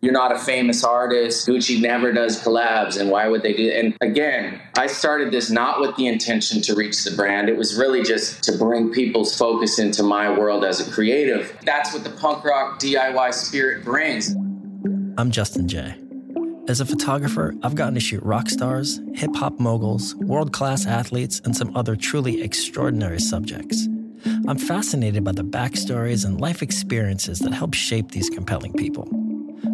you're not a famous artist. Gucci never does collabs, and why would they do? And again, I started this not with the intention to reach the brand. It was really just to bring people's focus into my world as a creative. That's what the punk rock DIY spirit brings. I'm Justin Jay. As a photographer, I've gotten to shoot rock stars, hip hop moguls, world class athletes, and some other truly extraordinary subjects. I'm fascinated by the backstories and life experiences that help shape these compelling people.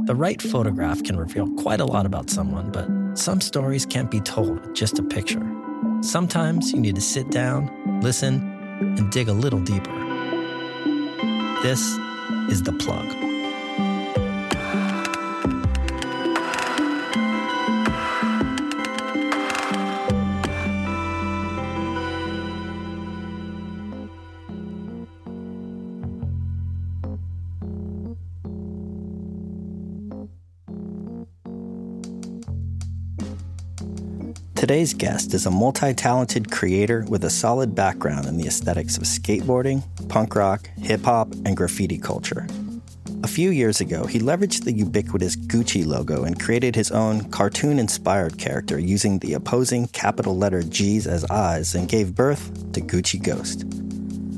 The right photograph can reveal quite a lot about someone, but some stories can't be told with just a picture. Sometimes you need to sit down, listen, and dig a little deeper. This is The Plug. Today's guest is a multi talented creator with a solid background in the aesthetics of skateboarding, punk rock, hip hop, and graffiti culture. A few years ago, he leveraged the ubiquitous Gucci logo and created his own cartoon inspired character using the opposing capital letter G's as eyes and gave birth to Gucci Ghost.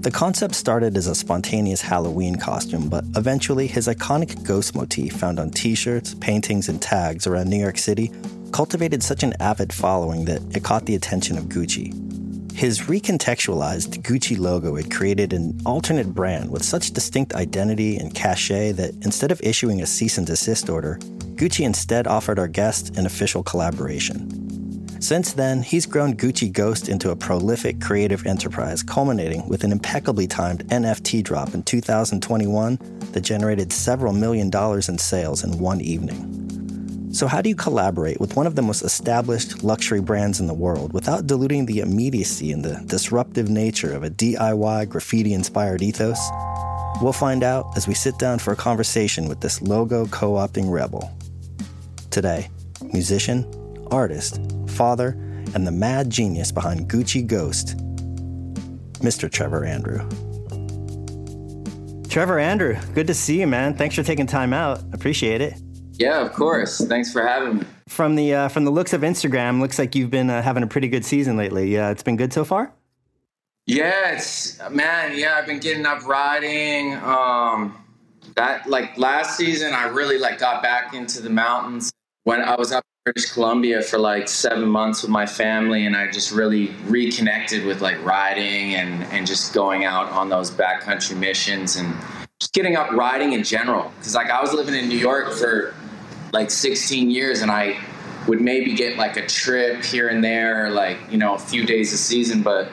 The concept started as a spontaneous Halloween costume, but eventually his iconic ghost motif found on t shirts, paintings, and tags around New York City cultivated such an avid following that it caught the attention of Gucci. His recontextualized Gucci logo had created an alternate brand with such distinct identity and cachet that instead of issuing a cease and desist order, Gucci instead offered our guest an official collaboration. Since then, he's grown Gucci Ghost into a prolific creative enterprise, culminating with an impeccably timed NFT drop in 2021 that generated several million dollars in sales in one evening. So, how do you collaborate with one of the most established luxury brands in the world without diluting the immediacy and the disruptive nature of a DIY graffiti inspired ethos? We'll find out as we sit down for a conversation with this logo co opting rebel. Today, musician, artist, father, and the mad genius behind Gucci Ghost, Mr. Trevor Andrew. Trevor Andrew, good to see you, man. Thanks for taking time out. Appreciate it. Yeah, of course. Thanks for having me. From the uh, from the looks of Instagram, looks like you've been uh, having a pretty good season lately. Uh, it's been good so far. Yeah, it's man. Yeah, I've been getting up riding. Um, that like last season, I really like got back into the mountains when I was up in British Columbia for like seven months with my family, and I just really reconnected with like riding and and just going out on those backcountry missions and just getting up riding in general. Because like I was living in New York for like 16 years and I would maybe get like a trip here and there, like, you know, a few days a season. But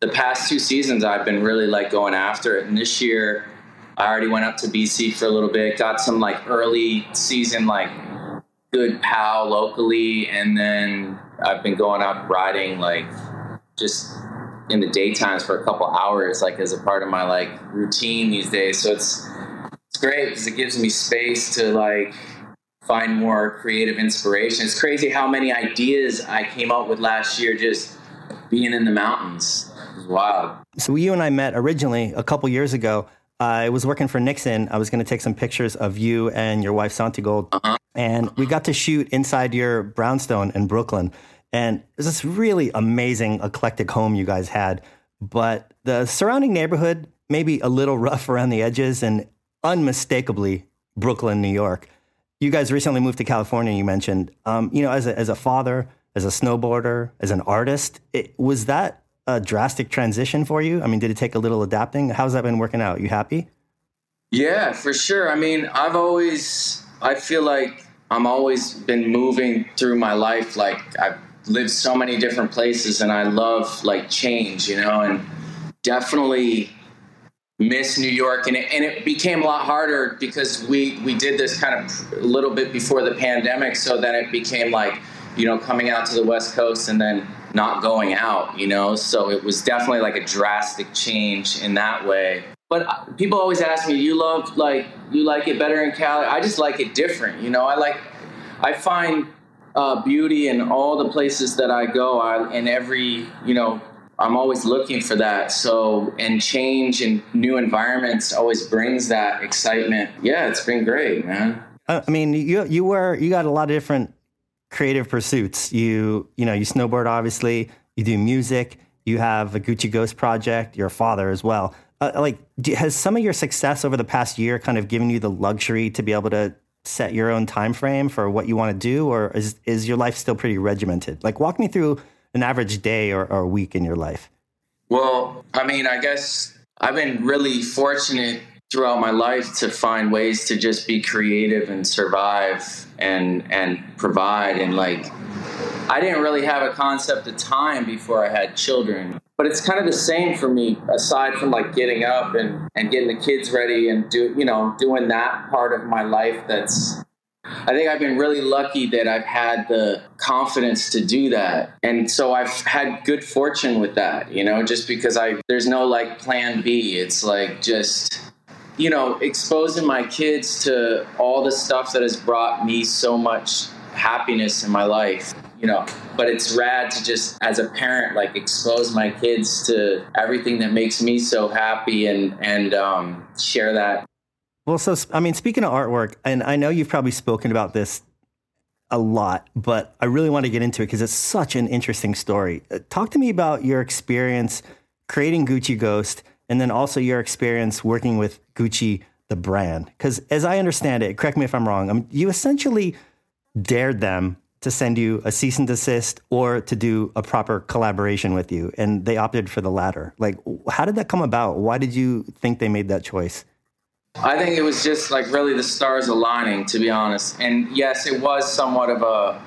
the past two seasons, I've been really like going after it. And this year, I already went up to BC for a little bit, got some like early season, like good pow locally. And then I've been going out riding like just in the daytimes for a couple hours, like as a part of my like routine these days. So it's, it's great because it gives me space to like find more creative inspiration. It's crazy how many ideas I came up with last year just being in the mountains. Wow. So you and I met originally a couple years ago. I was working for Nixon. I was going to take some pictures of you and your wife Santigold, uh-huh. and we got to shoot inside your brownstone in Brooklyn. And it was this really amazing, eclectic home you guys had. But the surrounding neighborhood, maybe a little rough around the edges, and unmistakably Brooklyn, New York you guys recently moved to California. You mentioned, um, you know, as a, as a father, as a snowboarder, as an artist, it, was that a drastic transition for you? I mean, did it take a little adapting? How's that been working out? You happy? Yeah, for sure. I mean, I've always, I feel like I'm always been moving through my life. Like I've lived so many different places, and I love like change, you know, and definitely miss New York, and it, and it became a lot harder because we we did this kind of a little bit before the pandemic, so then it became like you know coming out to the West Coast and then not going out, you know. So it was definitely like a drastic change in that way. But uh, people always ask me, do "You love like you like it better in Cali?" I just like it different, you know. I like I find uh, beauty in all the places that I go. I, in every you know I'm always looking for that. So, and change and new environments always brings that excitement. Yeah, it's been great, man. I mean, you you were you got a lot of different creative pursuits. You you know you snowboard obviously. You do music. You have a Gucci Ghost project. Your father as well. Uh, like, do, has some of your success over the past year kind of given you the luxury to be able to set your own time frame for what you want to do, or is is your life still pretty regimented? Like, walk me through an average day or, or week in your life. Well, I mean, I guess I've been really fortunate throughout my life to find ways to just be creative and survive and and provide and like I didn't really have a concept of time before I had children. But it's kind of the same for me, aside from like getting up and, and getting the kids ready and do you know, doing that part of my life that's I think I've been really lucky that I've had the confidence to do that. And so I've had good fortune with that, you know, just because I there's no like plan B. It's like just you know, exposing my kids to all the stuff that has brought me so much happiness in my life you know. But it's rad to just as a parent like expose my kids to everything that makes me so happy and and um, share that. Well so i mean speaking of artwork and i know you've probably spoken about this a lot but i really want to get into it because it's such an interesting story. Uh, talk to me about your experience creating gucci ghost and then also your experience working with gucci the brand. Because as i understand it correct me if i'm wrong mean, you essentially dared them to send you a cease and desist or to do a proper collaboration with you and they opted for the latter. Like how did that come about? Why did you think they made that choice? I think it was just like really the stars aligning to be honest. And yes it was somewhat of a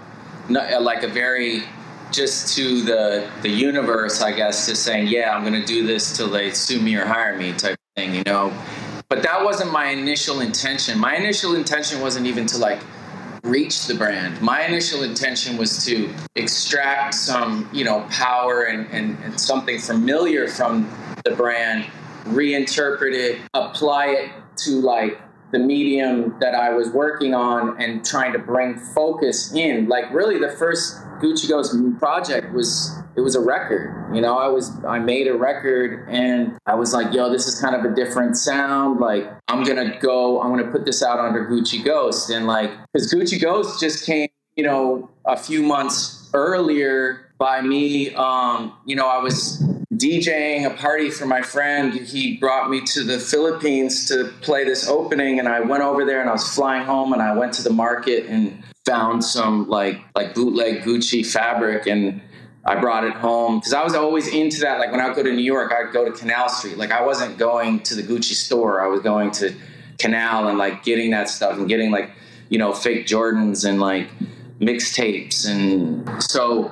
like a very just to the the universe i guess just saying yeah i'm going to do this till they sue me or hire me type thing you know but that wasn't my initial intention my initial intention wasn't even to like reach the brand. My initial intention was to extract some, you know, power and, and, and something familiar from the brand, reinterpret it, apply it to like the medium that I was working on and trying to bring focus in. Like really the first Gucci Ghost project was it was a record. You know, I was I made a record and I was like, yo, this is kind of a different sound. Like, I'm gonna go, I'm gonna put this out under Gucci Ghost. And like, because Gucci Ghost just came, you know, a few months earlier by me. Um, you know, I was DJing a party for my friend. He brought me to the Philippines to play this opening, and I went over there and I was flying home and I went to the market and found some like like bootleg Gucci fabric and I brought it home because I was always into that. Like when I go to New York, I'd go to Canal Street. Like I wasn't going to the Gucci store. I was going to Canal and like getting that stuff and getting like, you know, fake Jordans and like mixtapes. And so,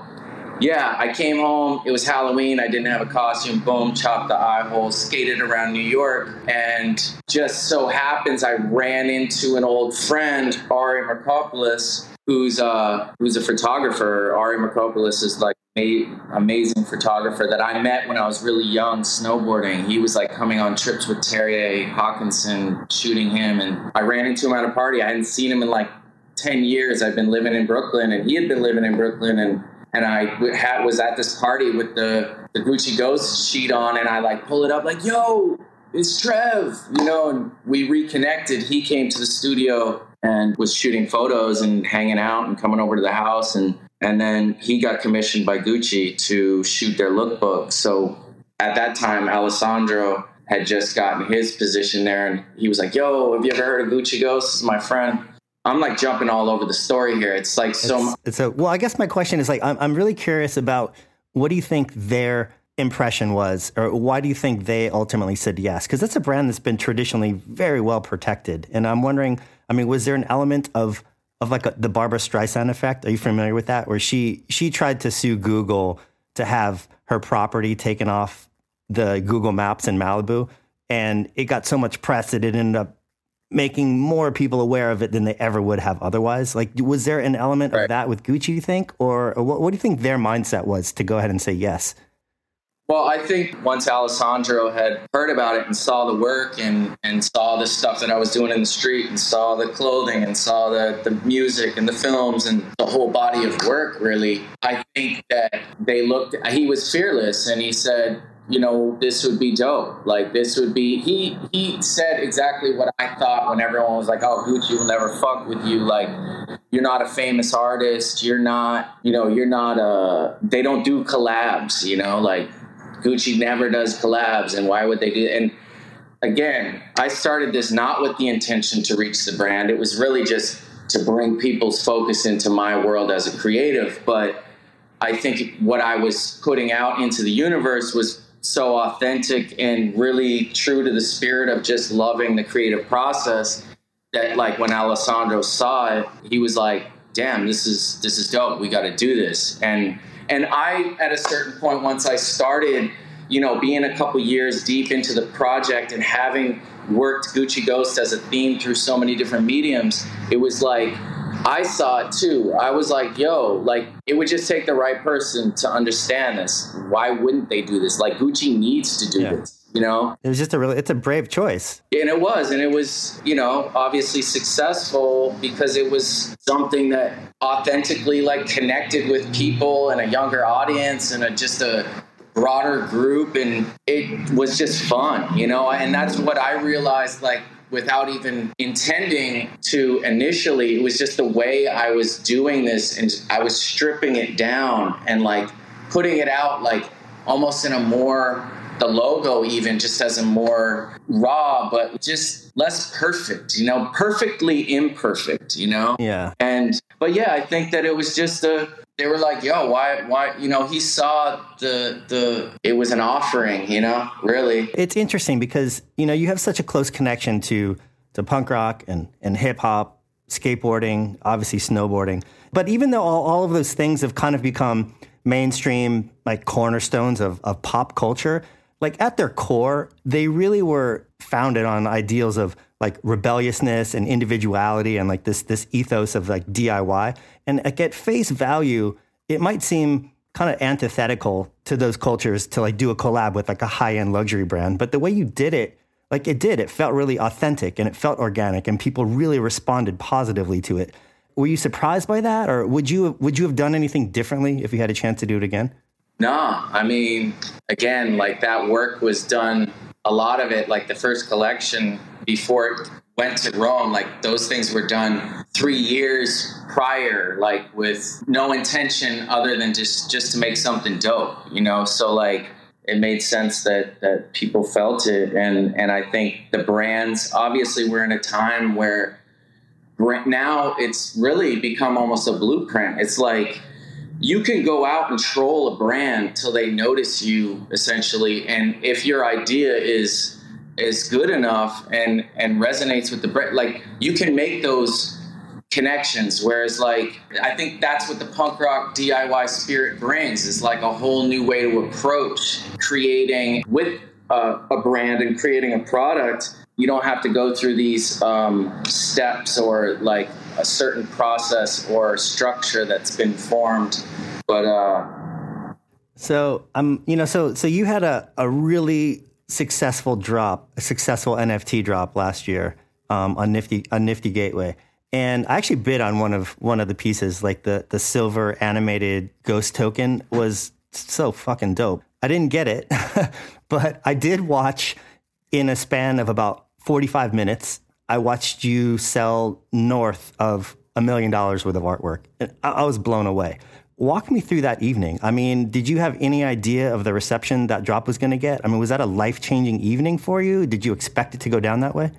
yeah, I came home. It was Halloween. I didn't have a costume. Boom, chopped the eye hole, skated around New York. And just so happens I ran into an old friend, Ari Marcopoulos, who's uh who's a photographer. Ari Marcopoulos is like amazing photographer that I met when I was really young snowboarding. He was like coming on trips with Terje Haakonsen, shooting him, and I ran into him at a party. I hadn't seen him in like ten years. I've been living in Brooklyn, and he had been living in Brooklyn, and and I was at this party with the the Gucci Ghost sheet on, and I like pull it up like, "Yo, it's Trev," you know, and we reconnected. He came to the studio and was shooting photos and hanging out and coming over to the house and and then he got commissioned by Gucci to shoot their lookbook. So at that time, Alessandro had just gotten his position there, and he was like, "Yo, have you ever heard of Gucci Ghost? This is my friend." I'm like jumping all over the story here. It's like so. It's, it's a well. I guess my question is like, I'm I'm really curious about what do you think their impression was, or why do you think they ultimately said yes? Because that's a brand that's been traditionally very well protected, and I'm wondering. I mean, was there an element of of like a, the Barbra Streisand effect. Are you familiar with that? Where she she tried to sue Google to have her property taken off the Google Maps in Malibu, and it got so much press that it ended up making more people aware of it than they ever would have otherwise. Like, was there an element right. of that with Gucci? You think, or, or what, what do you think their mindset was to go ahead and say yes? Well, I think once Alessandro had heard about it and saw the work and, and saw the stuff that I was doing in the street and saw the clothing and saw the, the music and the films and the whole body of work, really, I think that they looked, he was fearless and he said, you know, this would be dope. Like this would be he he said exactly what I thought when everyone was like, Oh, Gucci will never fuck with you. Like you're not a famous artist, you're not, you know, you're not a they don't do collabs, you know, like Gucci never does collabs and why would they do and again, I started this not with the intention to reach the brand. It was really just to bring people's focus into my world as a creative, but I think what I was putting out into the universe was so authentic and really true to the spirit of just loving the creative process that like when Alessandro saw it, he was like, damn, this is this is dope. We gotta do this. And and I at a certain point once I started, you know, being a couple years deep into the project and having worked Gucci Ghost as a theme through so many different mediums, it was like I saw it too. I was like, yo, like it would just take the right person to understand this. Why wouldn't they do this? Like Gucci needs to do yeah. this. You know, it was just a really, it's a brave choice. And it was, and it was, you know, obviously successful because it was something that authentically like connected with people and a younger audience and a, just a broader group. And it was just fun, you know, and that's what I realized like without even intending to initially. It was just the way I was doing this, and I was stripping it down and like putting it out like almost in a more the logo even just as a more raw but just less perfect you know perfectly imperfect you know yeah and but yeah i think that it was just a they were like, "Yo, why, why?" You know, he saw the the it was an offering. You know, really. It's interesting because you know you have such a close connection to to punk rock and and hip hop, skateboarding, obviously snowboarding. But even though all, all of those things have kind of become mainstream, like cornerstones of of pop culture, like at their core, they really were founded on ideals of like rebelliousness and individuality and like this this ethos of like DIY. And at face value, it might seem kind of antithetical to those cultures to like do a collab with like a high end luxury brand. But the way you did it, like it did, it felt really authentic and it felt organic, and people really responded positively to it. Were you surprised by that, or would you would you have done anything differently if you had a chance to do it again? No, I mean, again, like that work was done. A lot of it, like the first collection, before it went to Rome, like those things were done three years prior, like with no intention other than just just to make something dope, you know. So like it made sense that that people felt it, and and I think the brands. Obviously, we're in a time where now it's really become almost a blueprint. It's like you can go out and troll a brand till they notice you essentially. And if your idea is is good enough and and resonates with the brand like you can make those connections. Whereas like i think that's what the punk rock diy spirit brings is like a whole new way to approach creating with a, a brand and creating a product you don't have to go through these um, steps or like a certain process or structure that's been formed but uh so um you know so so you had a, a really successful drop, a successful NFT drop last year um, on Nifty on Nifty Gateway. And I actually bid on one of one of the pieces, like the the silver animated ghost token was so fucking dope. I didn't get it, but I did watch in a span of about 45 minutes. I watched you sell north of a million dollars worth of artwork. I, I was blown away. Walk me through that evening. I mean, did you have any idea of the reception that drop was going to get? I mean, was that a life changing evening for you? Did you expect it to go down that way?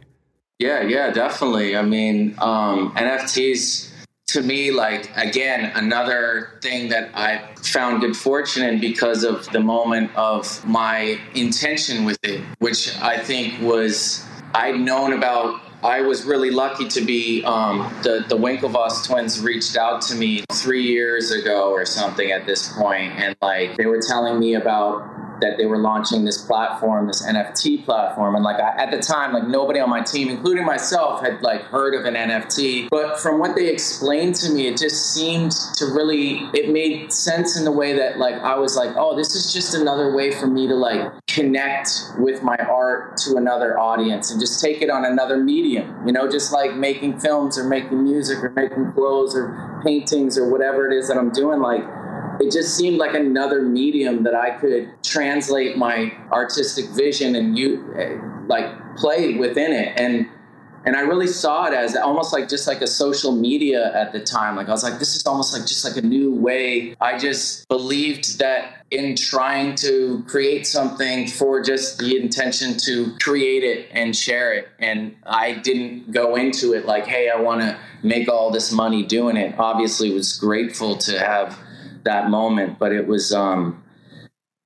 Yeah, yeah, definitely. I mean, um, NFTs to me, like, again, another thing that I found good fortune in because of the moment of my intention with it, which I think was I'd known about I was really lucky to be um, the the Winklevoss twins reached out to me three years ago or something at this point, and like they were telling me about that they were launching this platform, this NFT platform, and like I, at the time, like nobody on my team, including myself, had like heard of an NFT. But from what they explained to me, it just seemed to really it made sense in the way that like I was like, oh, this is just another way for me to like connect with my art to another audience and just take it on another medium. You know, just like making films or making music or making clothes or paintings or whatever it is that I'm doing, like it just seemed like another medium that I could translate my artistic vision and you eh, like play within it. And and I really saw it as almost like just like a social media at the time. Like I was like, this is almost like just like a new way. I just believed that in trying to create something for just the intention to create it and share it. And I didn't go into it like, hey, I want to make all this money doing it. Obviously, was grateful to have that moment, but it was. um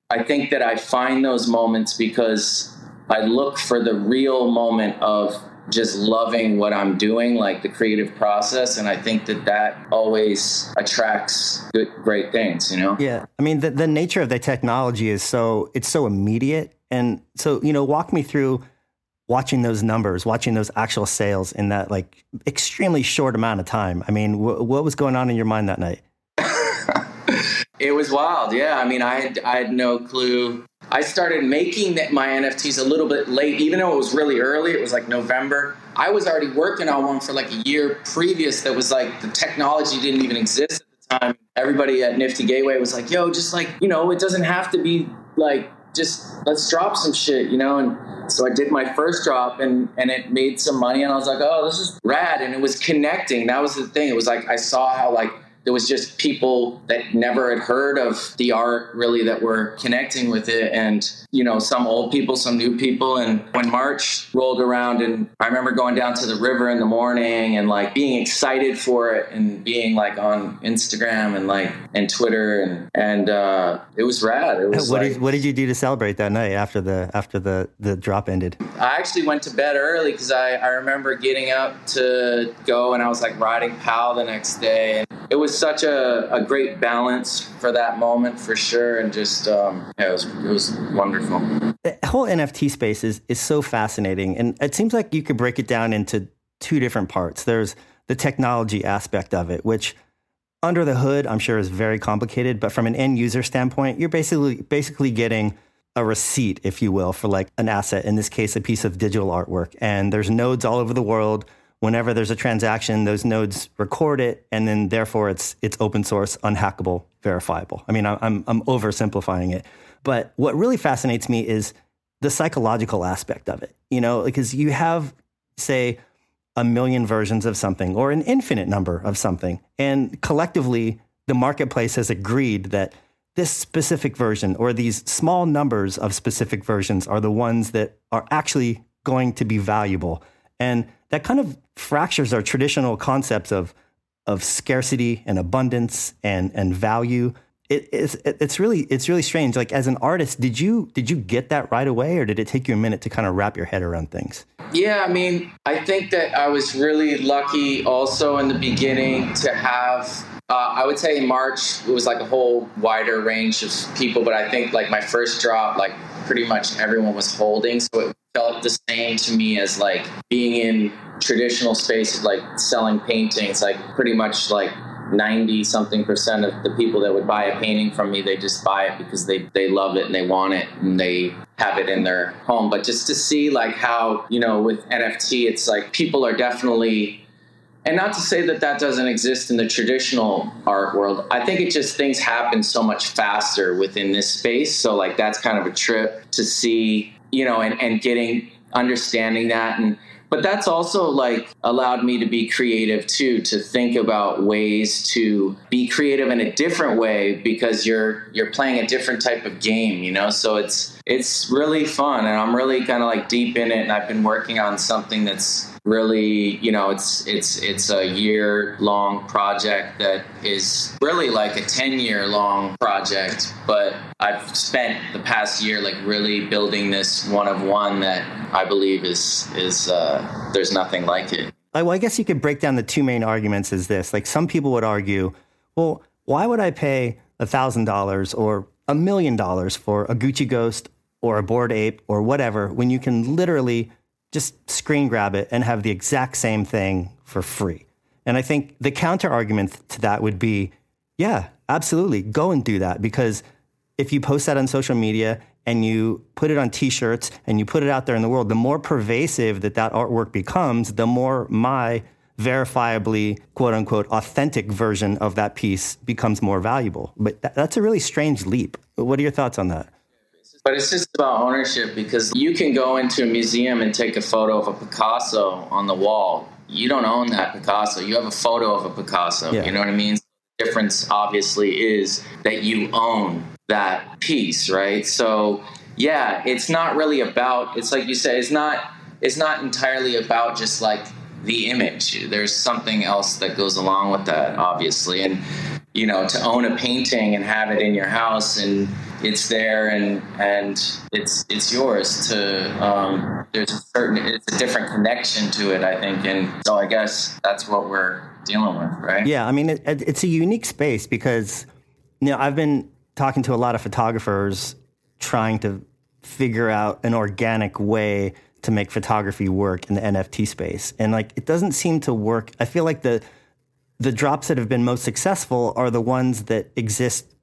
I think that I find those moments because I look for the real moment of just loving what I'm doing, like the creative process. And I think that that always attracts good, great things, you know? Yeah. I mean, the, the nature of the technology is so, it's so immediate. And so, you know, walk me through watching those numbers, watching those actual sales in that like extremely short amount of time. I mean, wh- what was going on in your mind that night? It was wild. Yeah. I mean, I had, I had no clue I started making my NFTs a little bit late, even though it was really early. It was like November. I was already working on one for like a year previous that was like the technology didn't even exist at the time. Everybody at Nifty Gateway was like, yo, just like, you know, it doesn't have to be like, just let's drop some shit, you know? And so I did my first drop and, and it made some money and I was like, oh, this is rad. And it was connecting. That was the thing. It was like, I saw how like, there was just people that never had heard of the art really that were connecting with it. And you know some old people some new people. And when march rolled around and i remember going down to the river in the morning and like being excited for it and being like on instagram and like and twitter and and uh it was rad. It was what, like, did, what did you do to celebrate that night after the after the the drop ended? I actually went to bed early because i i remember getting up to go and i was like riding pow the next day. And it such a, a great balance for that moment for sure, and just um, yeah, it was it was wonderful. The whole NFT space is is so fascinating, and it seems like you could break it down into two different parts. There's the technology aspect of it, which under the hood, I'm sure is very complicated, but from an end user standpoint, you're basically basically getting a receipt, if you will, for like an asset, in this case, a piece of digital artwork. And there's nodes all over the world whenever there's a transaction, those nodes record it, and then therefore it's it's open source, unhackable, verifiable. I mean, I'm I'm oversimplifying it, but what really fascinates me is the psychological aspect of it. You know, because you have say a million versions of something or an infinite number of something, and collectively the marketplace has agreed that this specific version or these small numbers of specific versions are the ones that are actually going to be valuable. And that kind of fractures our traditional concepts of of scarcity and abundance and and value. It, it's it's really it's really strange. Like as an artist, did you did you get that right away, or did it take you a minute to kind of wrap your head around things? Yeah, I mean, I think that I was really lucky also in the beginning to have. Uh, I would say in March it was like a whole wider range of people, but I think like my first drop, like pretty much everyone was holding, so it felt the same to me as like being in traditional spaces like selling paintings like pretty much like 90 something percent of the people that would buy a painting from me they just buy it because they they love it and they want it and they have it in their home. But just to see like how you know with nft it's like people are definitely and not to say that that doesn't exist in the traditional art world. I think it just things happen so much faster within this space. So like that's kind of a trip to see you know, and, and getting understanding that. And but that's also like allowed me to be creative too to think about ways to be creative in a different way because you're you're playing a different type of game you know? So it's it's really fun. And i'm really kind of like deep in it. And i've been working on something that's really you know it's it's it's a year long project that is really like a 10 year long project but i've spent the past year like really building this one of one that i believe is is uh, there's nothing like it. I well i guess you could break down the two main arguments as this. Like some people would argue well why would i pay a thousand dollars or a million dollars for a gucci ghost or a Bored Ape or whatever when you can literally just screen grab it and have the exact same thing for free. And I think the counter argument to that would be, yeah, absolutely, go and do that because if you post that on social media and you put it on t-shirts and you put it out there in the world, the more pervasive that that artwork becomes, the more my verifiably, quote unquote, authentic version of that piece becomes more valuable. But that's a really strange leap. What are your thoughts on that? But it's just about ownership because you can go into a museum and take a photo of a Picasso on the wall. You don't own that Picasso. You have a photo of a Picasso. Yeah. You know what I mean? The difference obviously is that you own that piece, right? So yeah, it's not really about it's like you said, it's not it's not entirely about just like the image. There's something else that goes along with that, obviously. And you know, to own a painting and have it in your house and it's there and and it's it's yours to um, there's a certain it's a different connection to it I think and so I guess that's what we're dealing with right? Yeah I mean it, it's a unique space because you know I've been talking to a lot of photographers trying to figure out an organic way to make photography work in the NFT space. And like it doesn't seem to work. I feel like the the drops that have been most successful are the ones that exist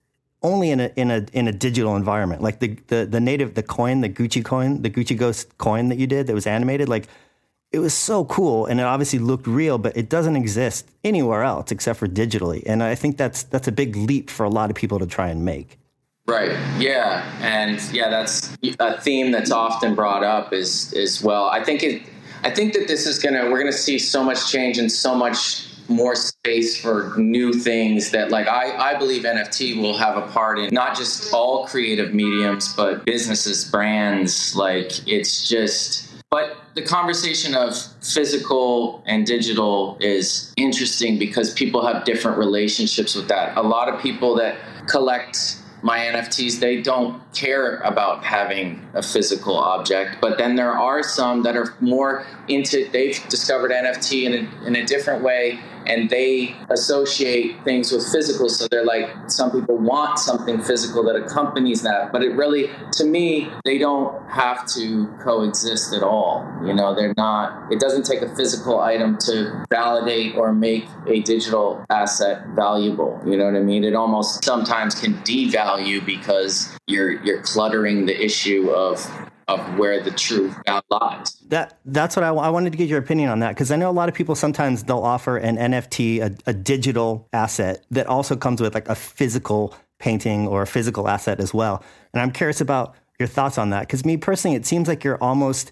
only in a in a in a digital environment. Like the the the native the coin, the Gucci coin, the Gucci Ghost coin that you did that was animated, like it was so cool and it obviously looked real, but it doesn't exist anywhere else except for digitally. And I think that's that's a big leap for a lot of people to try and make. Right. Yeah. And yeah, that's a theme that's often brought up is is well, I think it I think that this is gonna we're gonna see so much change and so much more space for new things that like I, I believe nft will have a part in not just all creative mediums but businesses brands like it's just but the conversation of physical and digital is interesting because people have different relationships with that. A lot of people that collect my NFTs, they don't care about having a physical object. But then there are some that are more into, they've discovered NFT in a, in a different way and they associate things with physical. So they're like, some people want something physical that accompanies that, but it really, to me, they don't have to coexist at all. You know, they're not, it doesn't take a physical item to validate or make a digital asset valuable. You know what I mean? It almost sometimes can devalue because you're, you're cluttering the issue of of where the truth lies. That that's what I, I wanted to get your opinion on that because I know a lot of people sometimes they'll offer an NFT, a, a digital asset that also comes with like a physical painting or a physical asset as well. And I'm curious about your thoughts on that because me personally, it seems like you're almost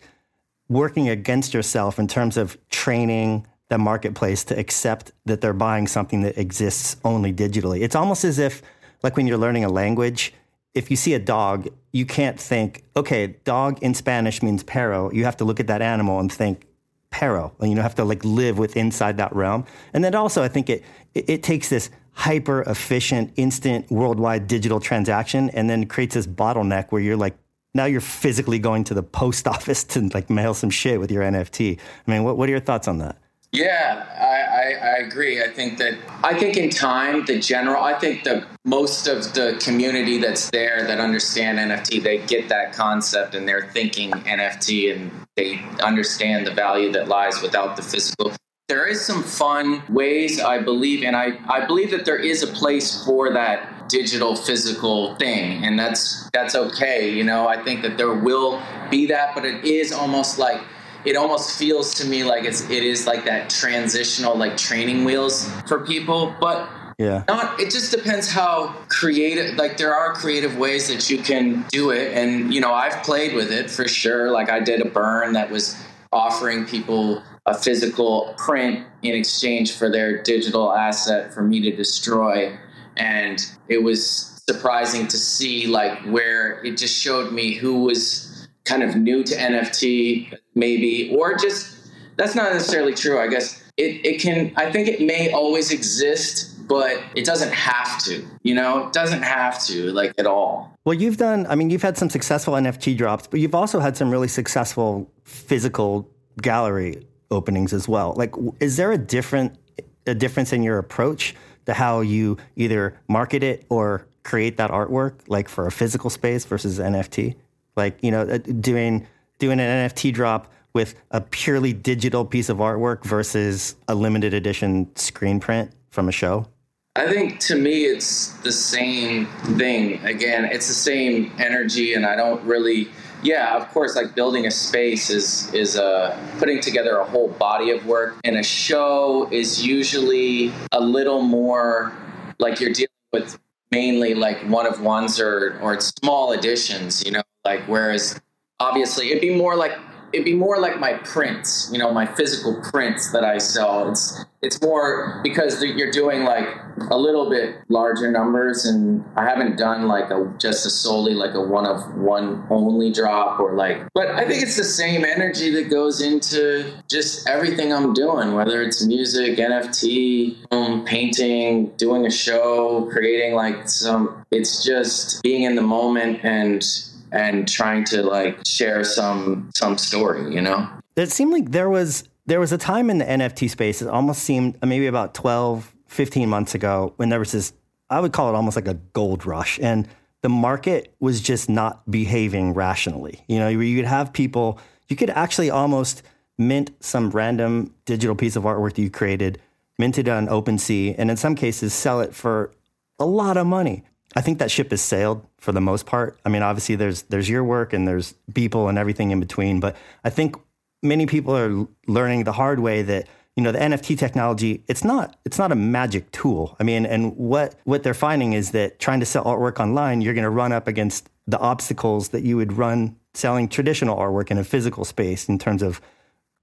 working against yourself in terms of training the marketplace to accept that they're buying something that exists only digitally. It's almost as if like when you're learning a language if you see a dog, you can't think, okay, dog in Spanish means perro. You have to look at that animal and think perro, and you have to like live with inside that realm. And then also, I think it, it, it takes this hyper efficient, instant, worldwide digital transaction, and then creates this bottleneck where you're like, now you're physically going to the post office to like mail some shit with your NFT. I mean, what, what are your thoughts on that? Yeah, I, I, I, agree. I think that I think in time, the general, I think the most of the community that's there that understand NFT, they get that concept and they're thinking NFT and they understand the value that lies without the physical. There is some fun ways, I believe, and I, I believe that there is a place for that digital physical thing, and that's that's okay. You know, I think that there will be that, but it is almost like it almost feels to me like it's it is like that transitional like training wheels for people but yeah. not it just depends how creative like there are creative ways that you can do it and you know i've played with it for sure. Like i did a burn that was offering people a physical print in exchange for their digital asset for me to destroy and it was surprising to see like where it just showed me who was kind of new to NFT, maybe, or just that's not necessarily true. I guess it, it can, I think it may always exist, but it doesn't have to, you know, it doesn't have to, like at all. Well, you've done, I mean, you've had some successful NFT drops, but you've also had some really successful physical gallery openings as well. Like, is there a different, a difference in your approach to how you either market it or create that artwork, like for a physical space versus NFT? Like you know uh, doing doing an NFT drop with a purely digital piece of artwork versus a limited edition screen print from a show? I think to me it's the same thing. Again, it's the same energy, and I don't really yeah, of course, like building a space is is uh, putting together a whole body of work, and a show is usually a little more like you're dealing with mainly like one of ones or or small additions, you know, like whereas obviously it'd be more like it'd be more like my prints, you know, my physical prints that I sell. It's it's more because you're doing like a little bit larger numbers, and I haven't done like a just a solely like a one of one only drop or like. But I think it's the same energy that goes into just everything I'm doing, whether it's music, NFT, painting, doing a show, creating like some. It's just being in the moment and and trying to like share some some story, you know. It seemed like there was there was a time in the NFT space. It almost seemed uh, maybe about 12, 15 months ago when there was this. I would call it almost like a gold rush, and the market was just not behaving rationally. You know, you could have people. You could actually almost mint some random digital piece of artwork that you created, mint it on OpenSea, and in some cases sell it for a lot of money. I think that ship has sailed for the most part. I mean, obviously there's there's your work and there's people and everything in between, but I think many people are learning the hard way that you know the NFT technology it's not it's not a magic tool. I mean, and what what they're finding is that trying to sell artwork online, you're going to run up against the obstacles that you would run selling traditional artwork in a physical space in terms of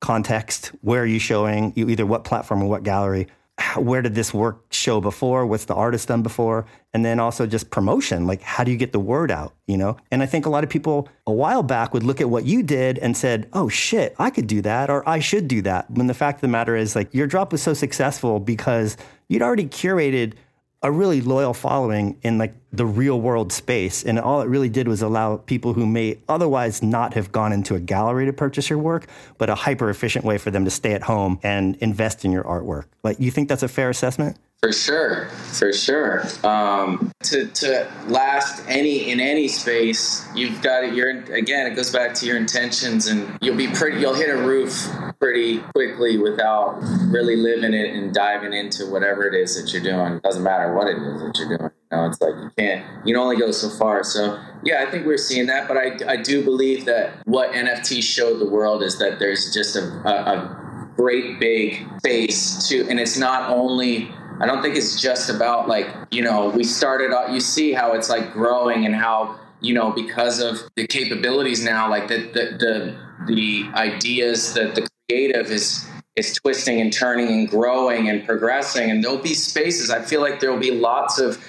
context, where are you showing, you either what platform or what gallery where did this work show before? What's the artist done before? And then also just promotion, like how do you get the word out, you know? And I think a lot of people a while back would look at what you did and said, "Oh shit, I could do that or I should do that." When the fact of the matter is like your drop was so successful because you'd already curated a really loyal following in like the real world space and all it really did was allow people who may otherwise not have gone into a gallery to purchase your work but a hyper efficient way for them to stay at home and invest in your artwork like you think that's a fair assessment for sure, for sure. Um, to to last any in any space, you've got it. You're again. It goes back to your intentions, and you'll be pretty. You'll hit a roof pretty quickly without really living it and diving into whatever it is that you're doing. It doesn't matter what it is that you're doing. You know, it's like you can't. You can only go so far. So yeah, I think we're seeing that. But I I do believe that what NFT showed the world is that there's just a, a, a great big space to, and it's not only I don't think it's just about like, you know, we started out, you see how it's like growing and how, you know, because of the capabilities now, like the, the, the, the ideas that the creative is, is twisting and turning and growing and progressing. And there'll be spaces. I feel like there'll be lots of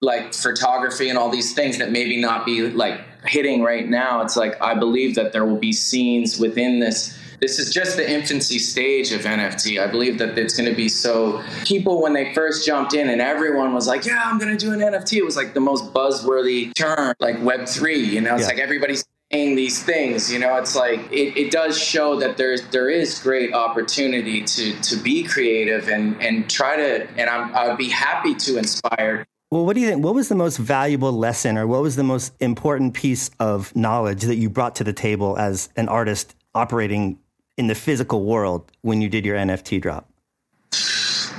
like photography and all these things that maybe not be like hitting right now. It's like, I believe that there will be scenes within this this is just the infancy stage of NFT. I believe that it's going to be so. People, when they first jumped in and everyone was like, yeah, I'm going to do an NFT, it was like the most buzzworthy term, like Web3. You know, it's yeah. like everybody's these things. You know, it's like it, it does show that there's there is great opportunity to to be creative and and try to. And I'm, I would be happy to inspire well, what do you think? What was the most valuable lesson or what was the most important piece of knowledge that you brought to the table as an artist operating in the physical world when you did your NFT drop?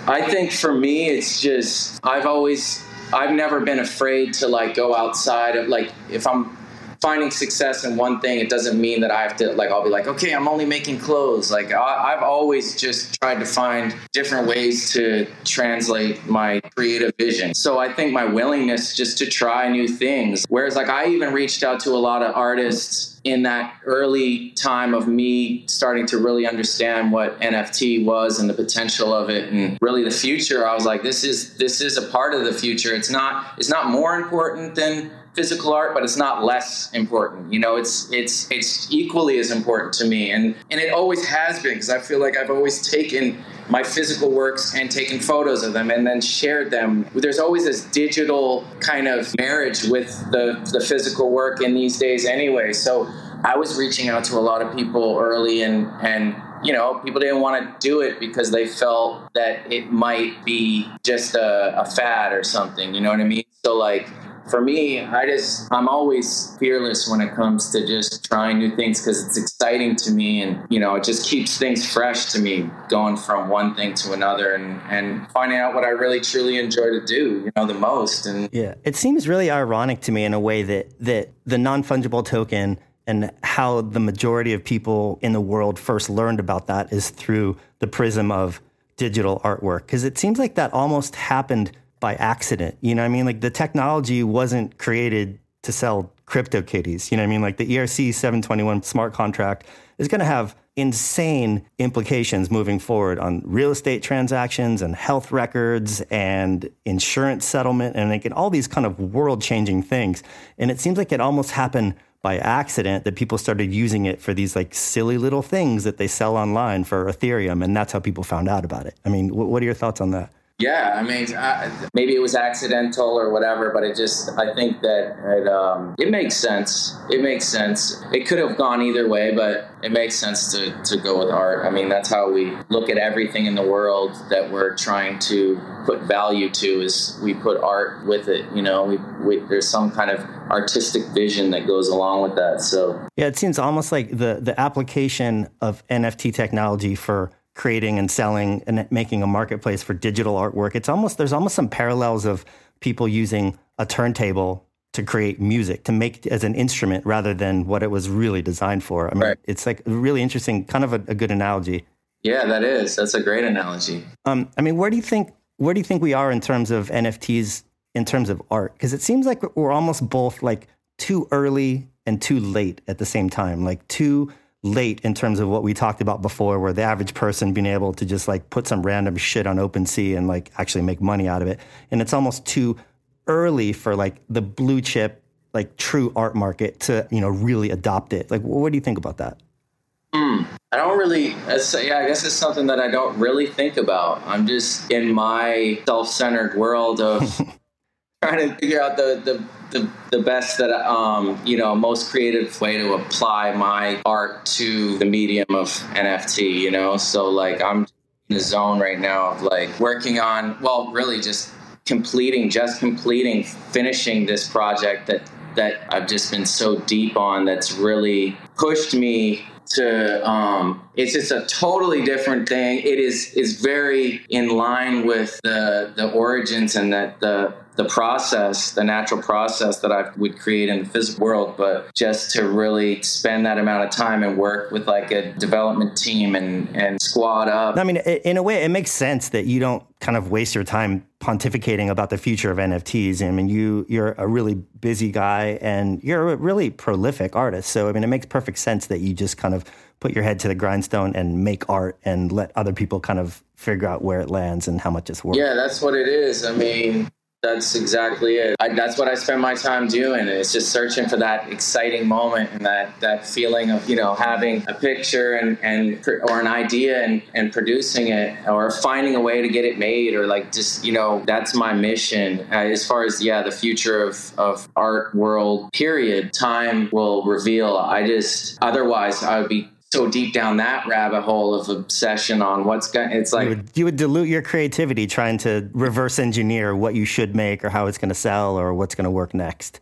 I think for me, it's just I've always I've never been afraid to like go outside of like if I'm finding success in one thing, it doesn't mean that I have to like I'll be like, okay, I'm only making clothes. Like I, have always just tried to find different ways to translate my creative vision. So I think my willingness just to try new things. Whereas like I even reached out to a lot of artists in that early time of me starting to really understand what NFT was and the potential of it and really the future. I was like, this is this is a part of the future. It's not it's not more important than physical art, but it's not less important. You know, it's it's it's equally as important to me, and and it always has been because I feel like I've always taken my physical works and taken photos of them and then shared them. There's always this digital kind of marriage with the the physical work in these days, anyway. So I was reaching out to a lot of people early, and and you know, people didn't want to do it because they felt that it might be just a, a fad or something. You know what I mean? So like for me, I just I'm always fearless when it comes to just trying new things because it's exciting to me, and you know it just keeps things fresh to me, going from one thing to another, and and finding out what I really truly enjoy to do, you know, the most. And yeah, it seems really ironic to me in a way that that the non fungible token and how the majority of people in the world first learned about that is through the prism of digital artwork. Because it seems like that almost happened by accident. You know what I mean? Like the technology wasn't created to sell crypto kitties. You know what I mean? Like the ERC 721 smart contract is going to have insane implications moving forward on real estate transactions and health records and insurance settlement and like, all these kind of world changing things. And it seems like it almost happened by accident that people started using it for these like silly little things that they sell online for Ethereum. And that's how people found out about it. I mean, what are your thoughts on that? Yeah, I mean, I, maybe it was accidental or whatever, but it just, I think that it, um, it makes sense. It makes sense. It could have gone either way, but it makes sense to, to go with art. I mean, that's how we look at everything in the world that we're trying to put value to is we put art with it. You know, we, we there's some kind of artistic vision that goes along with that. So yeah, it seems almost like the the application of NFT technology for creating and selling and making a marketplace for digital artwork. It's almost there's almost some parallels of people using a turntable to create music to make as an instrument rather than what it was really designed for. I mean, right. it's like really interesting, kind of a, a, good analogy. Yeah, that is. That's a great analogy. Um, I mean, where do you think where do you think we are in terms of NFTs in terms of art? Because it seems like we're almost both like too early and too late at the same time. Like too late in terms of what we talked about before, where the average person being able to just like put some random shit on OpenSea and like actually make money out of it. And it's almost too early for like the blue chip, like true art market to, you know, really adopt it. Like, what do you think about that? Mm, I don't really, yeah, I guess it's something that I don't really think about. I'm just in my self centered world of trying to figure out the, the the, the best that um, you know most creative way to apply my art to the medium of nft you know? So like i'm in the zone right now of like working on well really just completing just completing finishing this project that that i've just been so deep on that's really pushed me to um, it's just a totally different thing. It is is very in line with the the origins and that the the process, the natural process that I would create in the physical world, but just to really spend that amount of time and work with like a development team and, and squad up. I mean, in a way, it makes sense that you don't kind of waste your time pontificating about the future of NFTs. I mean, you you're a really busy guy and you're a really prolific artist. So I mean, it makes perfect sense that you just kind of put your head to the grindstone and make art and let other people kind of figure out where it lands and how much it's worth. Yeah, that's what it is. I mean, that's exactly it. I, that's what I spend my time doing. It's just searching for that exciting moment and that, that feeling of, you know, having a picture and, and or an idea and, and producing it or finding a way to get it made or like just, you know, that's my mission. Uh, as far as, yeah, the future of, of art world, period, time will reveal. I just, otherwise, I would be so deep down that rabbit hole of obsession on what's going it's like you would, you would, dilute your creativity trying to reverse engineer what you should make or how it's going to sell or what's going to work next.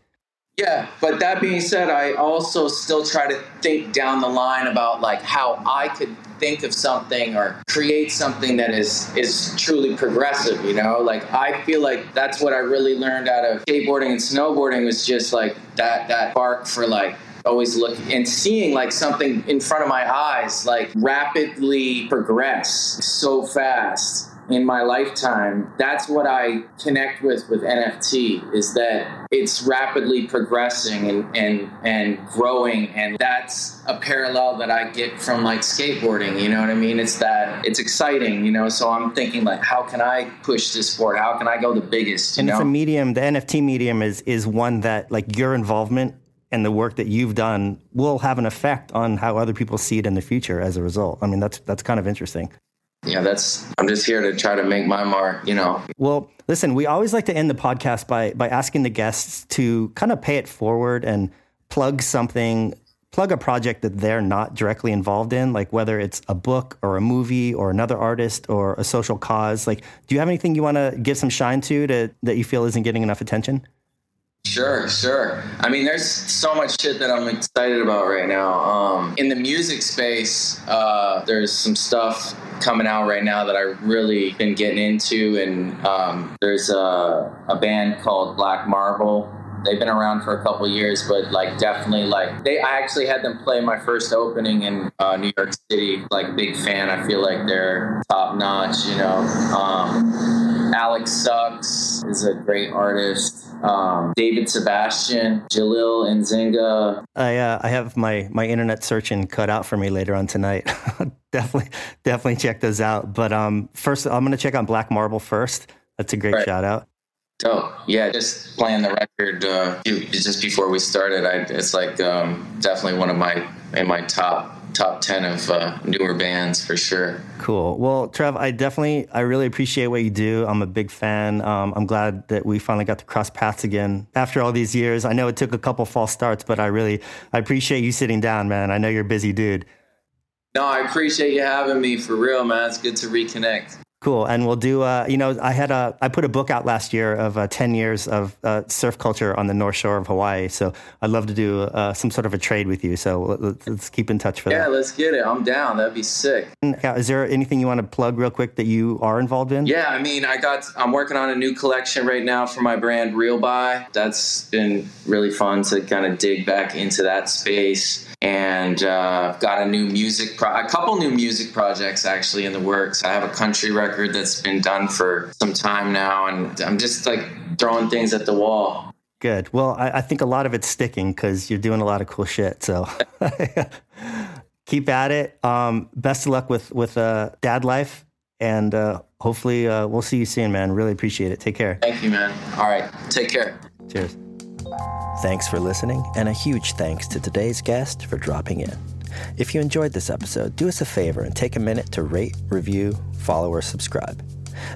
Yeah but that being said i also still try to think down the line about like how i could think of something or create something that is is truly progressive you know? Like i feel like that's what i really learned out of skateboarding and snowboarding was just like that that spark for like always looking and seeing like something in front of my eyes like rapidly progress so fast in my lifetime. That's what i connect with with nft is that it's rapidly progressing and and and growing and that's a parallel that i get from like skateboarding you know what i mean? It's that it's exciting you know? So i'm thinking like how can i push this forward how can i go the biggest and know? it's a medium the nft medium is is one that like your involvement and the work that you've done will have an effect on how other people see it in the future as a result. I mean, that's that's kind of interesting. Yeah, that's I'm just here to try to make my mark, you know. Well, listen, we always like to end the podcast by by asking the guests to kind of pay it forward and plug something, plug a project that they're not directly involved in, like whether it's a book or a movie or another artist or a social cause. Like, do you have anything you want to give some shine to, to that you feel isn't getting enough attention? Sure, sure. I mean, there's so much shit that I'm excited about right now. Um, in the music space, uh, there's some stuff coming out right now that I've really been getting into, and um, there's a, a band called Black Marble They've been around for a couple years, but like definitely like they. I actually had them play my first opening in uh, New York City. Like big fan. I feel like they're top notch. You know, um, Alex Sucks is a great artist. Um, David Sebastian, Jalil Nzinga. I uh, I have my my internet searching cut out for me later on tonight. definitely definitely check those out. But um, first I'm gonna check on Black Marble first. That's a great right. shout out. Oh yeah, just playing the record uh, just before we started. I, it's like um, definitely one of my in my top top 10 of uh, newer bands for sure. Cool. Well trev i definitely i really appreciate what you do. I'm a big fan. Um, i'm glad that we finally got to cross paths again after all these years. I know it took a couple false starts but i really i appreciate you sitting down man. I know you're a busy dude. No i appreciate you having me for real man. It's good to reconnect Cool. And we'll do, uh, you know, I had a, I put a book out last year of uh, 10 years of uh, surf culture on the North Shore of Hawaii. So I'd love to do uh, some sort of a trade with you. So let's, let's keep in touch for yeah, that. Yeah, let's get it. I'm down. That'd be sick. Is there anything you want to plug real quick that you are involved in? Yeah, I mean, I got, I'm working on a new collection right now for my brand Real By. That's been really fun to kind of dig back into that space and uh, got a new music pro- a couple new music projects actually in the works. I have a country record that's been done for some time now and i'm just like throwing things at the wall. Good. Well i, I think a lot of it's sticking because you're doing a lot of cool shit so. Keep at it. Um, best of luck with with uh, dad life and uh, hopefully uh, we'll see you soon man. Really appreciate it. Take care. Thank you man. All right. Take care. Cheers Thanks for listening, and a huge thanks to today's guest for dropping in. If you enjoyed this episode, do us a favor and take a minute to rate, review, follow, or subscribe.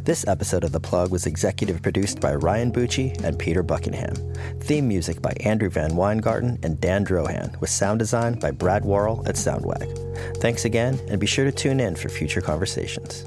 This episode of The Plug was executive produced by Ryan Bucci and Peter Buckingham. Theme music by Andrew VanWyngarden and Dan Drohan, with sound design by Brad Worrell at Soundwag. Thanks again, and be sure to tune in for future conversations.